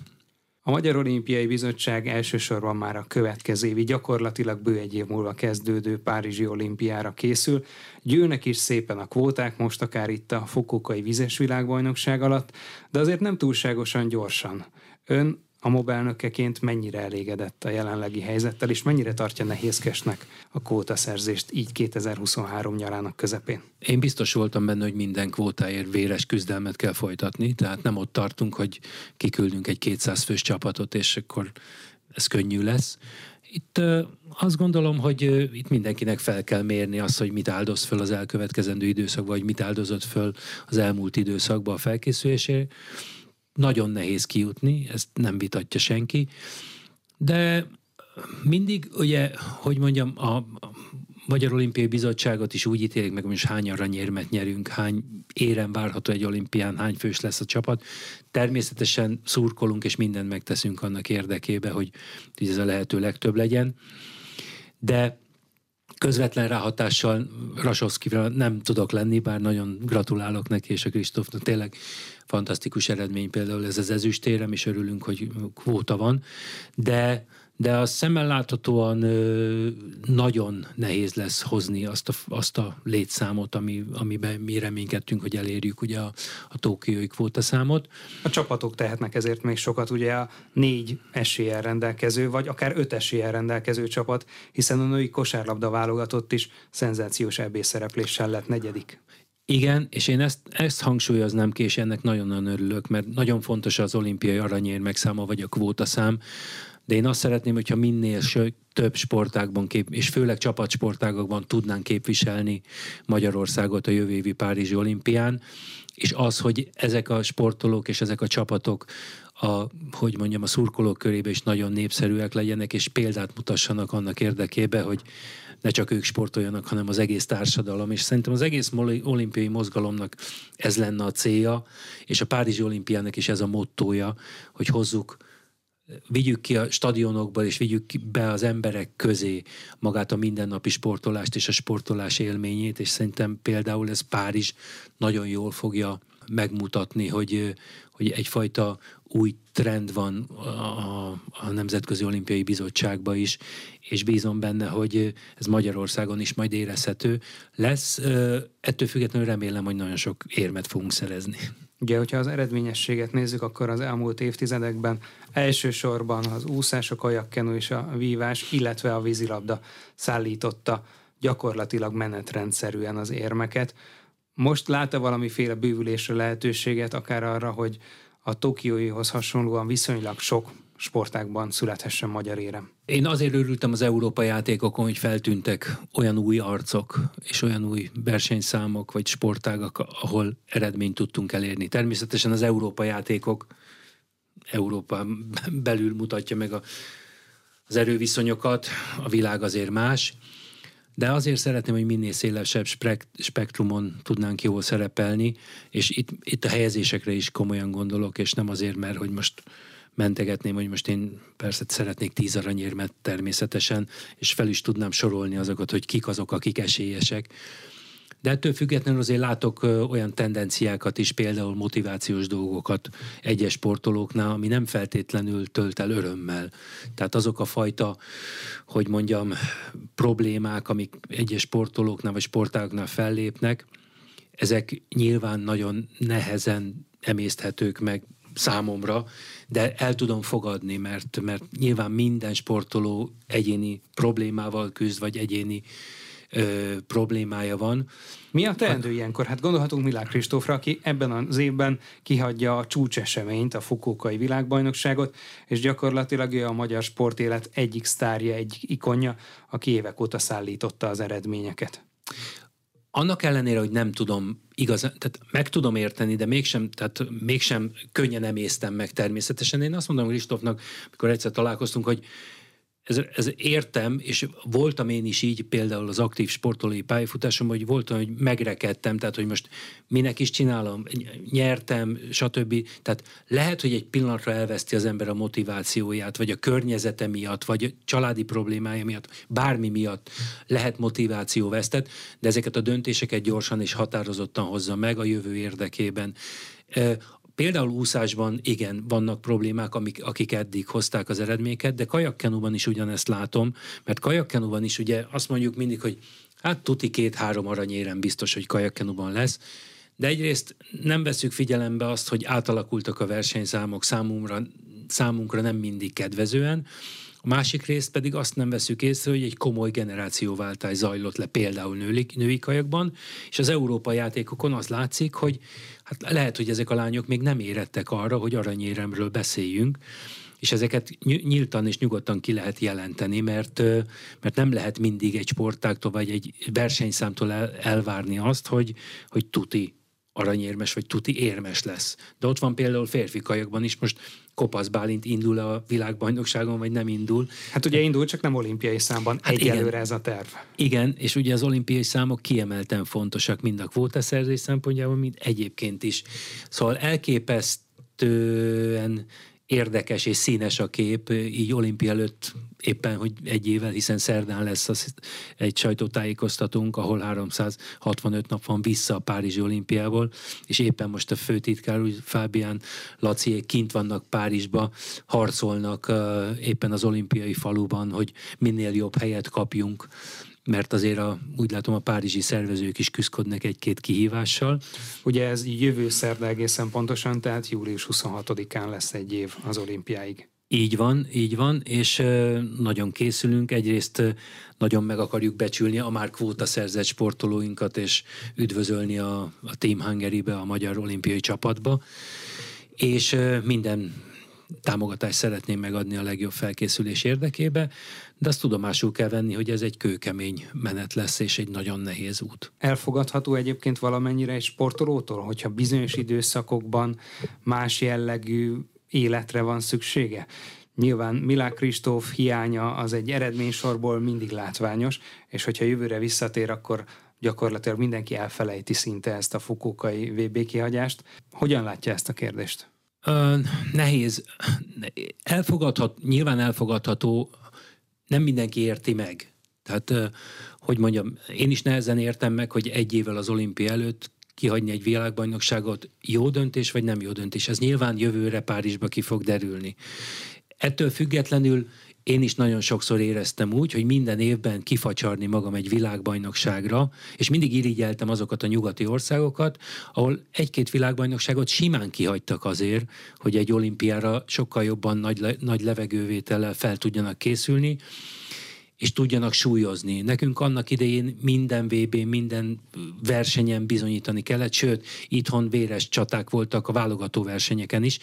A: A Magyar Olimpiai Bizottság elsősorban már a következő évi, gyakorlatilag bő egy év múlva kezdődő Párizsi olimpiára készül. Győnek is szépen a kvóták, most akár itt a Fukuokai vizes világbajnokság alatt, de azért nem túlságosan gyorsan. Ön a mobelnökeként mennyire elégedett a jelenlegi helyzettel, és mennyire tartja nehézkesnek a kvótaszerzést így 2023 nyarának közepén?
B: Én biztos voltam benne, hogy minden kvótáért véres küzdelmet kell folytatni, tehát nem ott tartunk, hogy kiküldünk egy 200 fős csapatot, és akkor ez könnyű lesz. Itt azt gondolom, hogy itt mindenkinek fel kell mérni azt, hogy mit áldoz föl az elkövetkezendő időszakban, vagy mit áldozott föl az elmúlt időszakban a felkészülésére nagyon nehéz kijutni, ezt nem vitatja senki, de mindig ugye, hogy mondjam, a Magyar Olimpiai Bizottságot is úgy ítélik meg, hogy hány aranyérmet nyerünk, hány éren várható egy olimpián, hány fős lesz a csapat. Természetesen szurkolunk, és mindent megteszünk annak érdekébe, hogy ez a lehető legtöbb legyen. De közvetlen ráhatással Rasovszkira nem tudok lenni, bár nagyon gratulálok neki és a Kristófnak. Tényleg fantasztikus eredmény például ez az ezüstérem, és örülünk, hogy kvóta van, de de a szemmel láthatóan ö, nagyon nehéz lesz hozni azt a, azt a létszámot, ami, amiben mi reménykedtünk, hogy elérjük ugye a, a tókiói kvótaszámot.
A: A csapatok tehetnek ezért még sokat, ugye a négy eséllyel rendelkező, vagy akár öt eséllyel rendelkező csapat, hiszen a női kosárlabda válogatott is szenzációs EB szerepléssel lett negyedik.
B: Igen, és én ezt, ezt hangsúlyoznám ki, és ennek nagyon-nagyon örülök, mert nagyon fontos az olimpiai aranyérmek száma, vagy a kvótaszám, de én azt szeretném, hogyha minél több sportágban, kép, és főleg csapatsportágokban tudnánk képviselni Magyarországot a jövő évi Párizsi olimpián, és az, hogy ezek a sportolók és ezek a csapatok a, hogy mondjam, a szurkolók körébe is nagyon népszerűek legyenek, és példát mutassanak annak érdekében, hogy ne csak ők sportoljanak, hanem az egész társadalom. És szerintem az egész olimpiai mozgalomnak ez lenne a célja, és a Párizsi olimpiának is ez a mottója, hogy hozzuk vigyük ki a stadionokból, és vigyük be az emberek közé magát a mindennapi sportolást és a sportolás élményét, és szerintem például ez Párizs nagyon jól fogja megmutatni, hogy, hogy egyfajta új trend van a, a Nemzetközi Olimpiai Bizottságban is, és bízom benne, hogy ez Magyarországon is majd érezhető lesz. Ettől függetlenül remélem, hogy nagyon sok érmet fogunk szerezni.
A: Ugye, hogyha az eredményességet nézzük, akkor az elmúlt évtizedekben elsősorban az úszás, a kajakkenu és a vívás, illetve a vízilabda szállította gyakorlatilag menetrendszerűen az érmeket. Most lát-e valamiféle bővülésre lehetőséget, akár arra, hogy a Tokióihoz hasonlóan viszonylag sok sportákban születhessen magyar érem.
B: Én azért örültem az Európa játékokon, hogy feltűntek olyan új arcok és olyan új versenyszámok vagy sportágak, ahol eredményt tudtunk elérni. Természetesen az Európa játékok Európa belül mutatja meg a, az erőviszonyokat, a világ azért más, de azért szeretném, hogy minél szélesebb spektrumon tudnánk jól szerepelni, és itt, itt a helyezésekre is komolyan gondolok, és nem azért, mert hogy most mentegetném, hogy most én persze szeretnék tíz aranyérmet természetesen, és fel is tudnám sorolni azokat, hogy kik azok, akik esélyesek. De ettől függetlenül azért látok olyan tendenciákat is, például motivációs dolgokat egyes sportolóknál, ami nem feltétlenül tölt el örömmel. Tehát azok a fajta, hogy mondjam, problémák, amik egyes sportolóknál vagy sportágoknál fellépnek, ezek nyilván nagyon nehezen emészthetők meg számomra, de el tudom fogadni, mert, mert nyilván minden sportoló egyéni problémával küzd, vagy egyéni ö, problémája van.
A: Mi a teendő ilyenkor? Hát gondolhatunk Milák Kristófra, aki ebben az évben kihagyja a csúcseseményt, a Fukókai világbajnokságot, és gyakorlatilag ő a magyar sportélet egyik sztárja, egy ikonja, aki évek óta szállította az eredményeket
B: annak ellenére, hogy nem tudom igazán, tehát meg tudom érteni, de mégsem, tehát mégsem könnyen emésztem meg természetesen. Én azt mondom Kristófnak, amikor egyszer találkoztunk, hogy ez, ez értem, és voltam én is így például az aktív sportolói pályafutásom, hogy voltam, hogy megrekedtem, tehát hogy most minek is csinálom, nyertem, stb. Tehát lehet, hogy egy pillanatra elveszti az ember a motivációját, vagy a környezete miatt, vagy a családi problémája miatt, bármi miatt lehet motiváció vesztett, de ezeket a döntéseket gyorsan és határozottan hozza meg a jövő érdekében. Például úszásban igen, vannak problémák, amik, akik eddig hozták az eredményeket, de kajakkenúban is ugyanezt látom, mert kajakkenúban is ugye azt mondjuk mindig, hogy hát tuti két-három aranyérem biztos, hogy kajakkenúban lesz, de egyrészt nem veszük figyelembe azt, hogy átalakultak a versenyszámok számomra, számunkra nem mindig kedvezően, a másik részt pedig azt nem veszük észre, hogy egy komoly generációváltás zajlott le például női, női kajakban, és az európai játékokon az látszik, hogy hát lehet, hogy ezek a lányok még nem érettek arra, hogy aranyéremről beszéljünk, és ezeket nyíltan és nyugodtan ki lehet jelenteni, mert, mert nem lehet mindig egy sportáktól vagy egy versenyszámtól el, elvárni azt, hogy, hogy tuti aranyérmes, vagy tuti érmes lesz. De ott van például férfi kajakban is, most Kopasz Bálint indul a világbajnokságon, vagy nem indul.
A: Hát ugye indul, csak nem olimpiai számban. Hát Egyelőre igen, ez a terv.
B: Igen, és ugye az olimpiai számok kiemelten fontosak, mind a kvótaszerzés szempontjából, mind egyébként is. Szóval elképesztően érdekes és színes a kép, így olimpia előtt éppen, hogy egy évvel, hiszen szerdán lesz az egy sajtótájékoztatónk, ahol 365 nap van vissza a Párizsi olimpiából, és éppen most a főtitkár, úgy Fábián Laciék kint vannak Párizsba, harcolnak éppen az olimpiai faluban, hogy minél jobb helyet kapjunk mert azért a, úgy látom a párizsi szervezők is küzdködnek egy-két kihívással.
A: Ugye ez jövő szerda egészen pontosan, tehát július 26-án lesz egy év az olimpiáig.
B: Így van, így van, és nagyon készülünk. Egyrészt nagyon meg akarjuk becsülni a már kvóta szerzett sportolóinkat, és üdvözölni a, a Team Hungary-be, a magyar olimpiai csapatba. És minden támogatást szeretném megadni a legjobb felkészülés érdekébe, de azt tudomásul kell venni, hogy ez egy kőkemény menet lesz, és egy nagyon nehéz út.
A: Elfogadható egyébként valamennyire egy sportolótól, hogyha bizonyos időszakokban más jellegű életre van szüksége? Nyilván Milák Kristóf hiánya az egy eredménysorból mindig látványos, és hogyha jövőre visszatér, akkor gyakorlatilag mindenki elfelejti szinte ezt a fukókai VB kihagyást. Hogyan látja ezt a kérdést?
B: nehéz. Elfogadhat, nyilván elfogadható, nem mindenki érti meg. Tehát, hogy mondjam, én is nehezen értem meg, hogy egy évvel az olimpia előtt kihagyni egy világbajnokságot jó döntés, vagy nem jó döntés. Ez nyilván jövőre Párizsba ki fog derülni. Ettől függetlenül én is nagyon sokszor éreztem úgy, hogy minden évben kifacsarni magam egy világbajnokságra, és mindig irigyeltem azokat a nyugati országokat, ahol egy-két világbajnokságot simán kihagytak azért, hogy egy olimpiára sokkal jobban nagy, nagy levegővétellel fel tudjanak készülni, és tudjanak súlyozni. Nekünk annak idején minden vb minden versenyen bizonyítani kellett, sőt, itthon véres csaták voltak a válogató versenyeken is,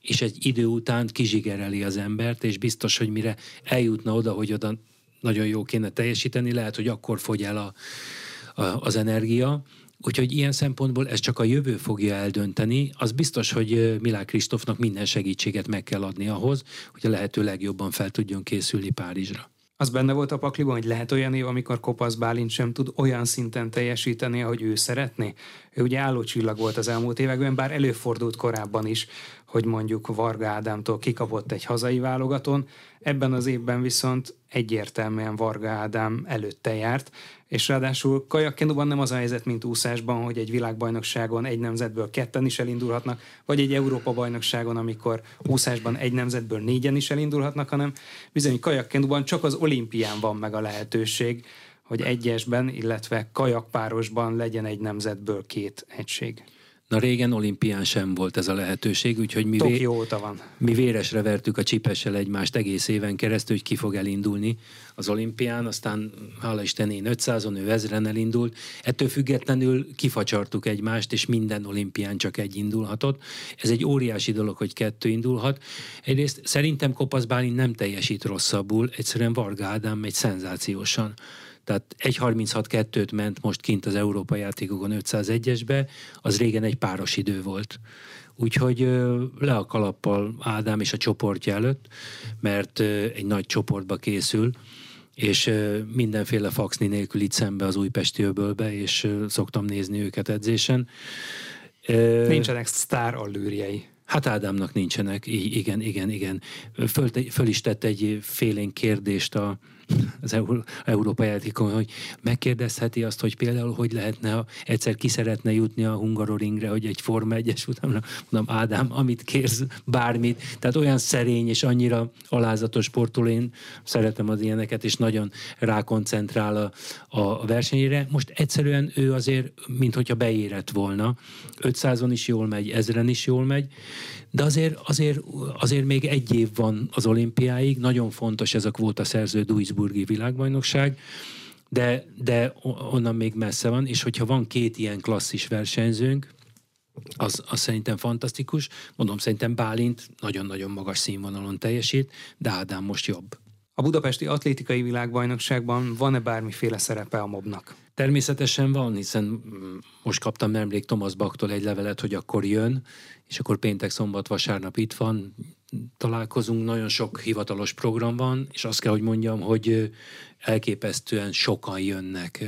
B: és egy idő után kizsigereli az embert, és biztos, hogy mire eljutna oda, hogy oda nagyon jó kéne teljesíteni, lehet, hogy akkor fogy el a, a, az energia, Úgyhogy ilyen szempontból ez csak a jövő fogja eldönteni. Az biztos, hogy Milák Kristófnak minden segítséget meg kell adni ahhoz, hogy a lehető legjobban fel tudjon készülni Párizsra.
A: Az benne volt a pakliban, hogy lehet olyan év, amikor Kopasz Bálint sem tud olyan szinten teljesíteni, ahogy ő szeretné. Ő ugye állócsillag volt az elmúlt években, bár előfordult korábban is, hogy mondjuk Varga Ádámtól kikapott egy hazai válogatón, ebben az évben viszont egyértelműen Varga Ádám előtte járt, és ráadásul kajakkenóban nem az a helyzet, mint úszásban, hogy egy világbajnokságon egy nemzetből ketten is elindulhatnak, vagy egy Európa-bajnokságon, amikor úszásban egy nemzetből négyen is elindulhatnak, hanem bizony kajakkenóban csak az olimpián van meg a lehetőség, hogy egyesben, illetve kajakpárosban legyen egy nemzetből két egység.
B: Na régen olimpián sem volt ez a lehetőség, úgyhogy mi,
A: vé- van.
B: mi véresre vertük a csipessel egymást egész éven keresztül, hogy ki fog elindulni az olimpián, aztán hála Isten én 500-on, ő ezren elindult. Ettől függetlenül kifacsartuk egymást, és minden olimpián csak egy indulhatott. Ez egy óriási dolog, hogy kettő indulhat. Egyrészt szerintem Kopasz Bálint nem teljesít rosszabbul, egyszerűen Varga Ádám megy szenzációsan. Tehát 1.36-2-t ment most kint az Európa játékokon 501-esbe, az régen egy páros idő volt. Úgyhogy le a kalappal Ádám és a csoportja előtt, mert egy nagy csoportba készül, és mindenféle faxni nélkül itt szembe az újpesti öbölbe, és szoktam nézni őket edzésen.
A: Nincsenek sztár allűrjei.
B: Hát Ádámnak nincsenek, igen, igen, igen. Föl, föl is tett egy félénk kérdést a, az Euró- Európai Játékon, hogy megkérdezheti azt, hogy például hogy lehetne, ha egyszer ki szeretne jutni a Hungaroringre, hogy egy Forma 1-es utána mondom, Ádám, amit kérsz, bármit. Tehát olyan szerény és annyira alázatos sportoló, én szeretem az ilyeneket, és nagyon rákoncentrál a, a versenyére. Most egyszerűen ő azért, mint hogyha beérett volna. 500-on is jól megy, ezren is jól megy, de azért, azért, azért még egy év van az olimpiáig, nagyon fontos ez a kvóta szerző Duisburgi világbajnokság, de, de onnan még messze van, és hogyha van két ilyen klasszis versenyzőnk, az, az szerintem fantasztikus. Mondom, szerintem Bálint nagyon-nagyon magas színvonalon teljesít, de Ádám most jobb.
A: A budapesti atlétikai világbajnokságban van-e bármiféle szerepe a mobnak?
B: Természetesen van, hiszen most kaptam nemrég Thomas Baktól egy levelet, hogy akkor jön, és akkor péntek, szombat, vasárnap itt van, találkozunk, nagyon sok hivatalos program van, és azt kell, hogy mondjam, hogy elképesztően sokan jönnek,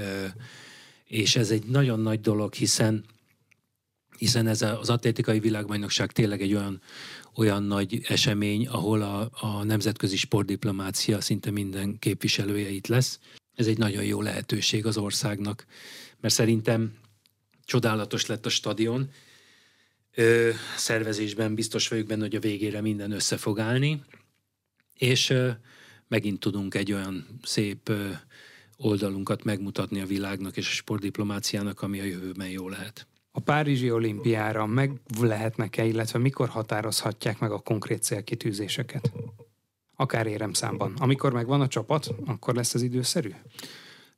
B: és ez egy nagyon nagy dolog, hiszen hiszen ez az atlétikai világbajnokság tényleg egy olyan, olyan nagy esemény, ahol a, a nemzetközi sportdiplomácia szinte minden képviselője itt lesz. Ez egy nagyon jó lehetőség az országnak, mert szerintem csodálatos lett a stadion, ö, szervezésben biztos vagyok benne, hogy a végére minden össze fog állni, és ö, megint tudunk egy olyan szép ö, oldalunkat megmutatni a világnak és a sportdiplomáciának, ami a jövőben jó lehet.
A: A Párizsi olimpiára meg lehetnek-e, illetve mikor határozhatják meg a konkrét célkitűzéseket? Akár éremszámban. Amikor megvan a csapat, akkor lesz az időszerű?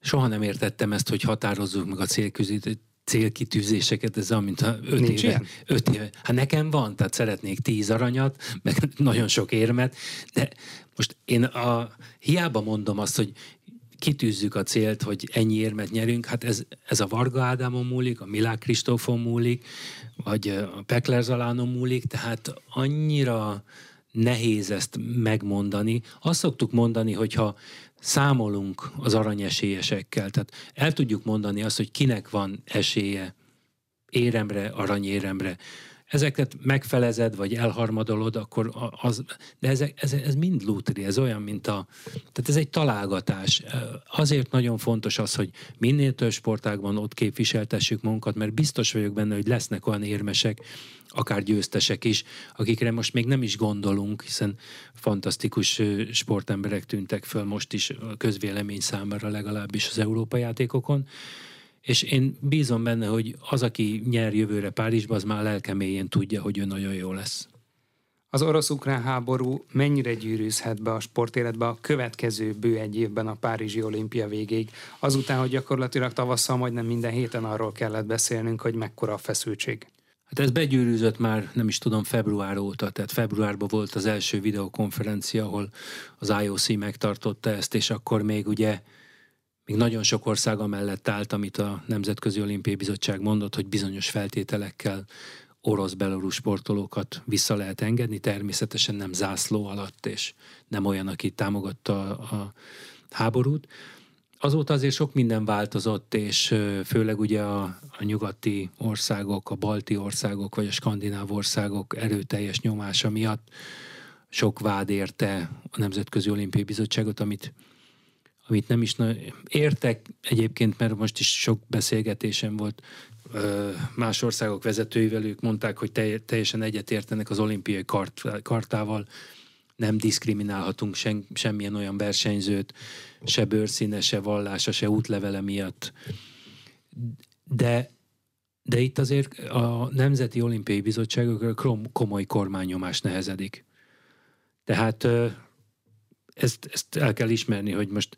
B: Soha nem értettem ezt, hogy határozzuk meg a célkitűzéseket, ez olyan, mint a öt
A: Nincs
B: éve,
A: ilyen?
B: öt éve. Hát nekem van, tehát szeretnék tíz aranyat, meg nagyon sok érmet, de most én a, hiába mondom azt, hogy kitűzzük a célt, hogy ennyi érmet nyerünk, hát ez, ez a Varga Ádámon múlik, a Milák Kristófon múlik, vagy a Pekler Zalánon múlik, tehát annyira nehéz ezt megmondani. Azt szoktuk mondani, hogyha számolunk az aranyesélyesekkel, tehát el tudjuk mondani azt, hogy kinek van esélye éremre, aranyéremre, ezeket megfelezed, vagy elharmadolod, akkor az, de ez, ez, ez mind lútri, ez olyan, mint a, tehát ez egy találgatás. Azért nagyon fontos az, hogy minél több sportágban ott képviseltessük magunkat, mert biztos vagyok benne, hogy lesznek olyan érmesek, akár győztesek is, akikre most még nem is gondolunk, hiszen fantasztikus sportemberek tűntek föl most is a közvélemény számára legalábbis az Európa játékokon, és én bízom benne, hogy az, aki nyer jövőre Párizsba, az már lelkeméjén tudja, hogy ő nagyon jó lesz.
A: Az orosz-ukrán háború mennyire gyűrűzhet be a sportéletbe a következő bő egy évben a Párizsi olimpia végéig, azután, hogy gyakorlatilag tavasszal majdnem minden héten arról kellett beszélnünk, hogy mekkora a feszültség.
B: Hát ez begyűrűzött már, nem is tudom, február óta, tehát februárban volt az első videokonferencia, ahol az IOC megtartotta ezt, és akkor még ugye még nagyon sok ország amellett állt, amit a Nemzetközi Olimpiai Bizottság mondott, hogy bizonyos feltételekkel orosz-belarus sportolókat vissza lehet engedni, természetesen nem zászló alatt, és nem olyan, aki támogatta a háborút. Azóta azért sok minden változott, és főleg ugye a, a nyugati országok, a balti országok, vagy a skandináv országok erőteljes nyomása miatt sok vád érte a Nemzetközi Olimpiai Bizottságot, amit amit nem is értek egyébként, mert most is sok beszélgetésem volt más országok vezetőivel, ők mondták, hogy teljesen egyetértenek az olimpiai kart, kartával, nem diszkriminálhatunk sen, semmilyen olyan versenyzőt, se bőrszíne, se vallása, se útlevele miatt. De, de itt azért a Nemzeti Olimpiai Bizottságokra komoly kormányomás nehezedik. Tehát ezt, ezt el kell ismerni, hogy most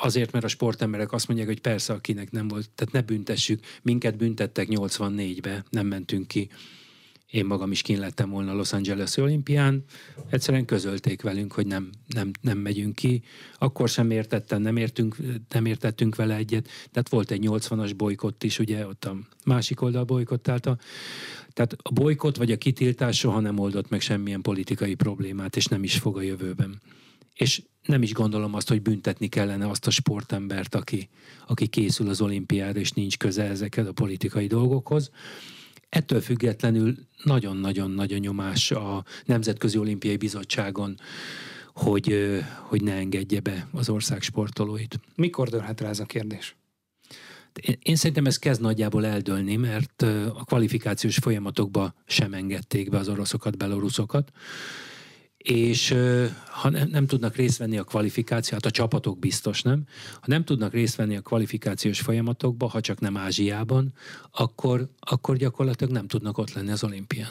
B: azért, mert a sportemberek azt mondják, hogy persze, akinek nem volt, tehát ne büntessük, minket büntettek 84-be, nem mentünk ki. Én magam is kín lettem volna a Los Angeles olimpián, egyszerűen közölték velünk, hogy nem, nem, nem megyünk ki. Akkor sem értettem, nem, értünk, nem értettünk vele egyet. Tehát volt egy 80-as bolykott is, ugye, ott a másik oldal bolykottálta. Tehát a bolykot vagy a kitiltás soha nem oldott meg semmilyen politikai problémát, és nem is fog a jövőben. És nem is gondolom azt, hogy büntetni kellene azt a sportembert, aki, aki készül az olimpiára, és nincs köze ezekhez a politikai dolgokhoz. Ettől függetlenül nagyon-nagyon nagy a nyomás a Nemzetközi Olimpiai Bizottságon, hogy, hogy ne engedje be az ország sportolóit.
A: Mikor dőlhet el ez a kérdés?
B: Én, én szerintem ez kezd nagyjából eldőlni, mert a kvalifikációs folyamatokba sem engedték be az oroszokat, beloruszokat és ha nem, nem tudnak részt venni a kvalifikáció, hát a csapatok biztos nem, ha nem tudnak részt venni a kvalifikációs folyamatokba, ha csak nem Ázsiában, akkor, akkor gyakorlatilag nem tudnak ott lenni az olimpián.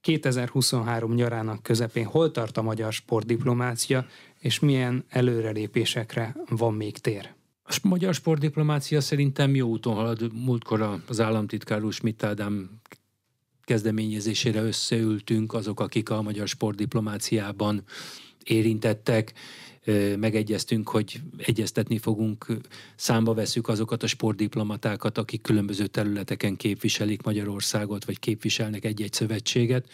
A: 2023 nyarának közepén hol tart a magyar sportdiplomácia, és milyen előrelépésekre van még tér?
B: A magyar sportdiplomácia szerintem jó úton halad. Múltkor az államtitkár úr Schmidt Ádám kezdeményezésére összeültünk azok, akik a magyar sportdiplomáciában érintettek, megegyeztünk, hogy egyeztetni fogunk, számba veszük azokat a sportdiplomatákat, akik különböző területeken képviselik Magyarországot, vagy képviselnek egy-egy szövetséget,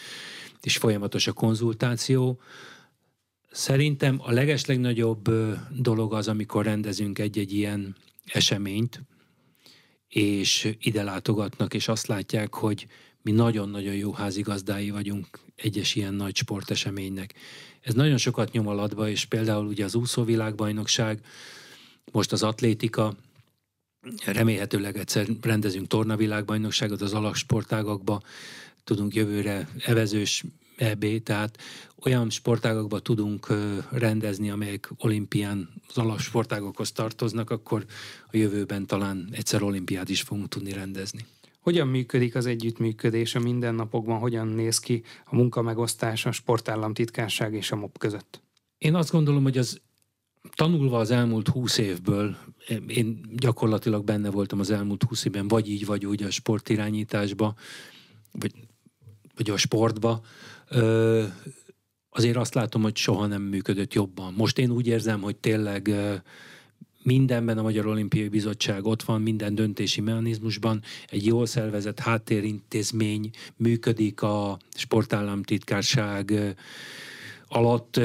B: és folyamatos a konzultáció. Szerintem a legeslegnagyobb dolog az, amikor rendezünk egy-egy ilyen eseményt, és ide látogatnak, és azt látják, hogy mi nagyon-nagyon jó házigazdái vagyunk egyes ilyen nagy sporteseménynek. Ez nagyon sokat nyom alatba, és például ugye az úszóvilágbajnokság, most az atlétika, remélhetőleg egyszer rendezünk tornavilágbajnokságot az alaksportágakba, tudunk jövőre evezős EB, tehát olyan sportágokba tudunk rendezni, amelyek olimpián az alapsportágokhoz tartoznak, akkor a jövőben talán egyszer olimpiát is fogunk tudni rendezni.
A: Hogyan működik az együttműködés a mindennapokban, hogyan néz ki a munkamegosztás a sportállamtitkárság és a MOP között?
B: Én azt gondolom, hogy az tanulva az elmúlt húsz évből, én gyakorlatilag benne voltam az elmúlt húsz évben, vagy így, vagy úgy a sportirányításba, vagy, vagy a sportba, azért azt látom, hogy soha nem működött jobban. Most én úgy érzem, hogy tényleg mindenben a Magyar Olimpiai Bizottság ott van, minden döntési mechanizmusban, egy jól szervezett háttérintézmény működik a sportállamtitkárság alatt,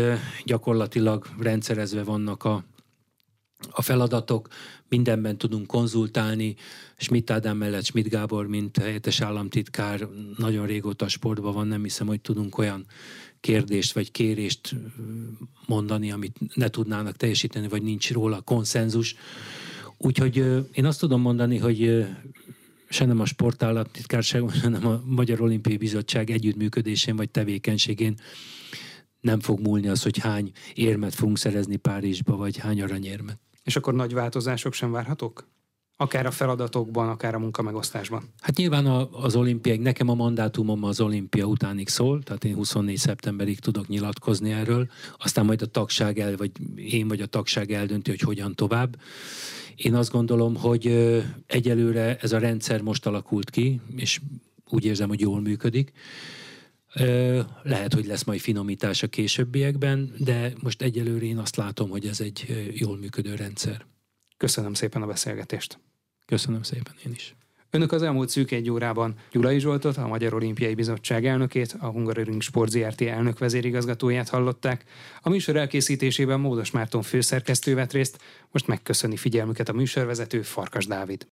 B: gyakorlatilag rendszerezve vannak a, a feladatok, mindenben tudunk konzultálni. Schmidt Ádám mellett Schmidt Gábor, mint helyettes államtitkár, nagyon régóta sportban van, nem hiszem, hogy tudunk olyan kérdést vagy kérést mondani, amit ne tudnának teljesíteni, vagy nincs róla konszenzus. Úgyhogy én azt tudom mondani, hogy se nem a sportállamtitkárság, hanem a Magyar Olimpiai Bizottság együttműködésén vagy tevékenységén nem fog múlni az, hogy hány érmet fogunk szerezni Párizsba, vagy hány aranyérmet.
A: És akkor nagy változások sem várhatók? Akár a feladatokban, akár a munkamegosztásban.
B: Hát nyilván az olimpiák, nekem a mandátumom az olimpia utánig szól, tehát én 24 szeptemberig tudok nyilatkozni erről, aztán majd a tagság el, vagy én vagy a tagság eldönti, hogy hogyan tovább. Én azt gondolom, hogy egyelőre ez a rendszer most alakult ki, és úgy érzem, hogy jól működik. Lehet, hogy lesz majd finomítás a későbbiekben, de most egyelőre én azt látom, hogy ez egy jól működő rendszer.
A: Köszönöm szépen a beszélgetést.
B: Köszönöm szépen én is.
A: Önök az elmúlt szűk egy órában Gyulai Zsoltot, a Magyar Olimpiai Bizottság elnökét, a Hungaroring Sport ZRT elnök vezérigazgatóját hallották. A műsor elkészítésében Módos Márton főszerkesztő vett részt, most megköszöni figyelmüket a műsorvezető Farkas Dávid.